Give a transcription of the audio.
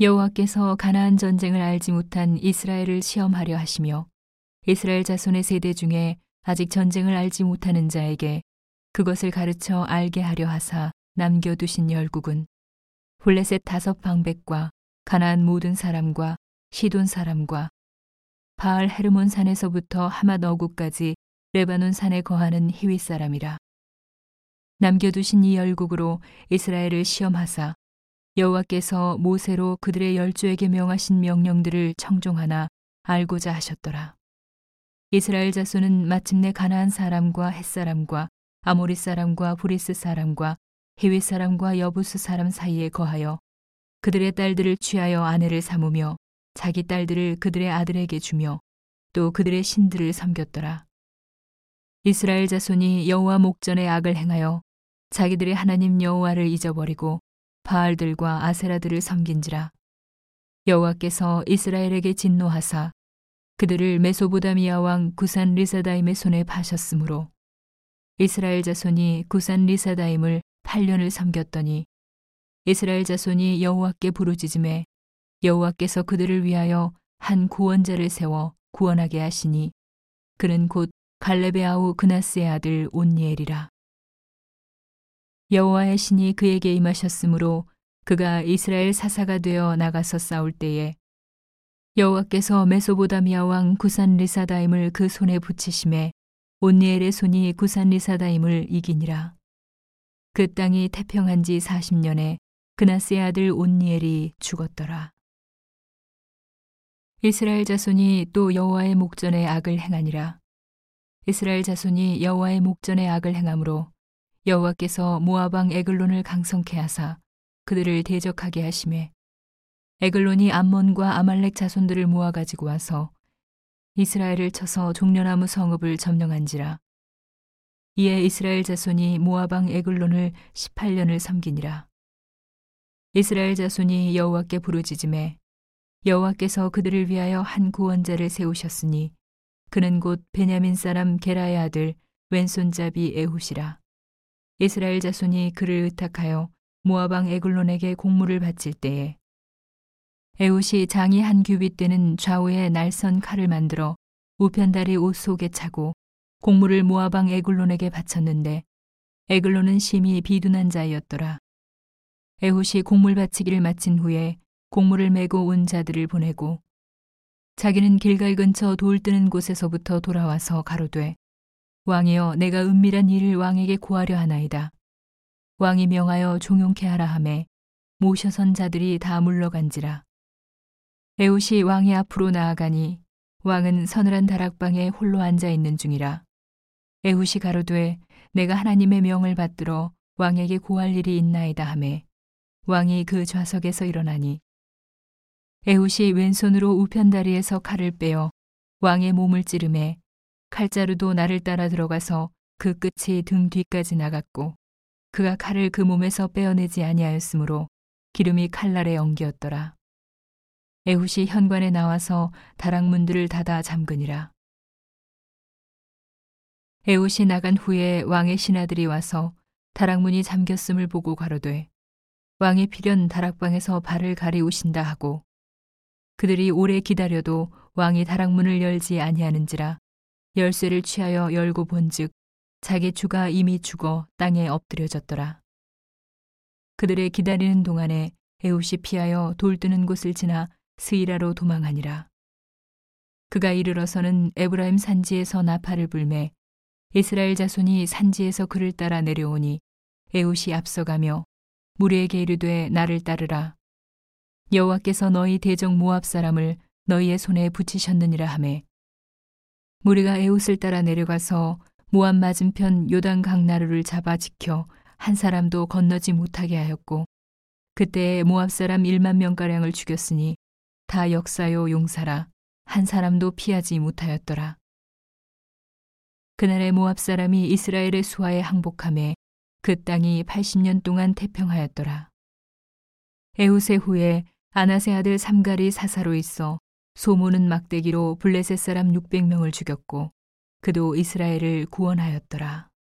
여호와께서 가나안 전쟁을 알지 못한 이스라엘을 시험하려 하시며 이스라엘 자손의 세대 중에 아직 전쟁을 알지 못하는 자에게 그것을 가르쳐 알게 하려 하사 남겨두신 열국은 블레셋 다섯 방백과 가나안 모든 사람과 시돈 사람과 바알 헤르몬 산에서부터 하맛 어구까지 레바논 산에 거하는 히윗 사람이라. 남겨두신 이 열국으로 이스라엘을 시험하사 여호와께서 모세로 그들의 열조에게 명하신 명령들을 청종하나 알고자 하셨더라. 이스라엘 자손은 마침내 가나안 사람과 햇 사람과 아모리 사람과 브리스 사람과 해외 사람과 여부스 사람 사이에 거하여 그들의 딸들을 취하여 아내를 삼으며 자기 딸들을 그들의 아들에게 주며 또 그들의 신들을 섬겼더라. 이스라엘 자손이 여호와 목전에 악을 행하여 자기들의 하나님 여호와를 잊어버리고 바알들과 아세라들을 섬긴지라. 여호와께서 이스라엘에게 진노하사 그들을 메소보다미아 왕 구산 리사다임의 손에 파셨으므로 이스라엘 자손이 구산 리사다임을 8년을 섬겼더니 이스라엘 자손이 여호와께 부르짖음에 여호와께서 그들을 위하여 한 구원자를 세워 구원하게 하시니 그는 곧 갈렙의 아우 그나스의 아들 온니엘이라 여호와의 신이 그에게 임하셨으므로 그가 이스라엘 사사가 되어 나가서 싸울 때에 여호와께서 메소보다미아 왕 구산 리사다임을 그 손에 붙이심에 온니엘의 손이 구산 리사다임을 이기니라. 그 땅이 태평한 지 40년에 그나스의 아들 온니엘이 죽었더라. 이스라엘 자손이 또 여호와의 목전에 악을 행하니라. 이스라엘 자손이 여호와의 목전에 악을 행함으로 여호와께서 모압 왕 에글론을 강성케 하사 그들을 대적하게 하심에 에글론이 암몬과 아말렉 자손들을 모아 가지고 와서 이스라엘을 쳐서 종려나무 성읍을 점령한지라. 이에 이스라엘 자손이 모압 왕 에글론을 18년을 섬기니라. 이스라엘 자손이 여호와께 부르짖음에 여호와께서 그들을 위하여 한 구원자를 세우셨으니 그는 곧 베냐민 사람 게라의 아들 왼손잡이 에훗이라 이스라엘 자손이 그를 의탁하여 모아방 에글론에게 공물을 바칠 때에 에훗이 장이 한 규빗 되는 좌우에 날선 칼을 만들어 우편다리 옷 속에 차고 공물을 모아방 에글론에게 바쳤는데 에글론은 심히 비둔한 자였더라. 에훗이 공물 바치기를 마친 후에 공물을 메고 온 자들을 보내고 자기는 길갈 근처 돌 뜨는 곳에서부터 돌아와서 가로되 왕이여 내가 은밀한 일을 왕에게 고하려 하나이다. 왕이 명하여 종용케 하라 하매 모셔선 자들이 다 물러간지라. 에웃이 왕의 앞으로 나아가니 왕은 서늘한 다락방에 홀로 앉아 있는 중이라. 에웃이 가로되 내가 하나님의 명을 받들어 왕에게 고할 일이 있나이다 하매 왕이 그 좌석에서 일어나니 에웃이 왼손으로 우편다리에서 칼을 빼어 왕의 몸을 찌르매 칼자루도 나를 따라 들어가서 그 끝이 등 뒤까지 나갔고 그가 칼을 그 몸에서 빼어내지 아니하였으므로 기름이 칼날에 엉기었더라. 에훗이 현관에 나와서 다락문들을 닫아 잠그니라. 에훗이 나간 후에 왕의 신하들이 와서 다락문이 잠겼음을 보고 가로되 왕의 필연 다락방에서 발을 가리우신다 하고 그들이 오래 기다려도 왕이 다락문을 열지 아니하는지라 열쇠를 취하여 열고 본즉 자기 주가 이미 죽어 땅에 엎드려졌더라. 그들의 기다리는 동안에 에웃이 피하여 돌 뜨는 곳을 지나 스이라로 도망하니라. 그가 이르러서는 에브라임 산지에서 나팔을 불매 이스라엘 자손이 산지에서 그를 따라 내려오니 에웃이 앞서가며 무리에게 이르되 나를 따르라. 여호와께서 너희 대적 모압 사람을 너희의 손에 붙이셨느니라 하매 무리가 에웃을 따라 내려가서 모압 맞은편 요단 강나루를 잡아 지켜 한 사람도 건너지 못하게 하였고 그때 모압 사람 1만 명가량을 죽였으니 다 역사요 용사라 한 사람도 피하지 못하였더라. 그날의 모압 사람이 이스라엘의 수하에 항복함에 그 땅이 80년 동안 태평하였더라. 에웃의 후에 아나세 아들 삼갈이 사사로 있어 소모는 막대기로 블레셋 사람 600명을 죽였고 그도 이스라엘을 구원하였더라.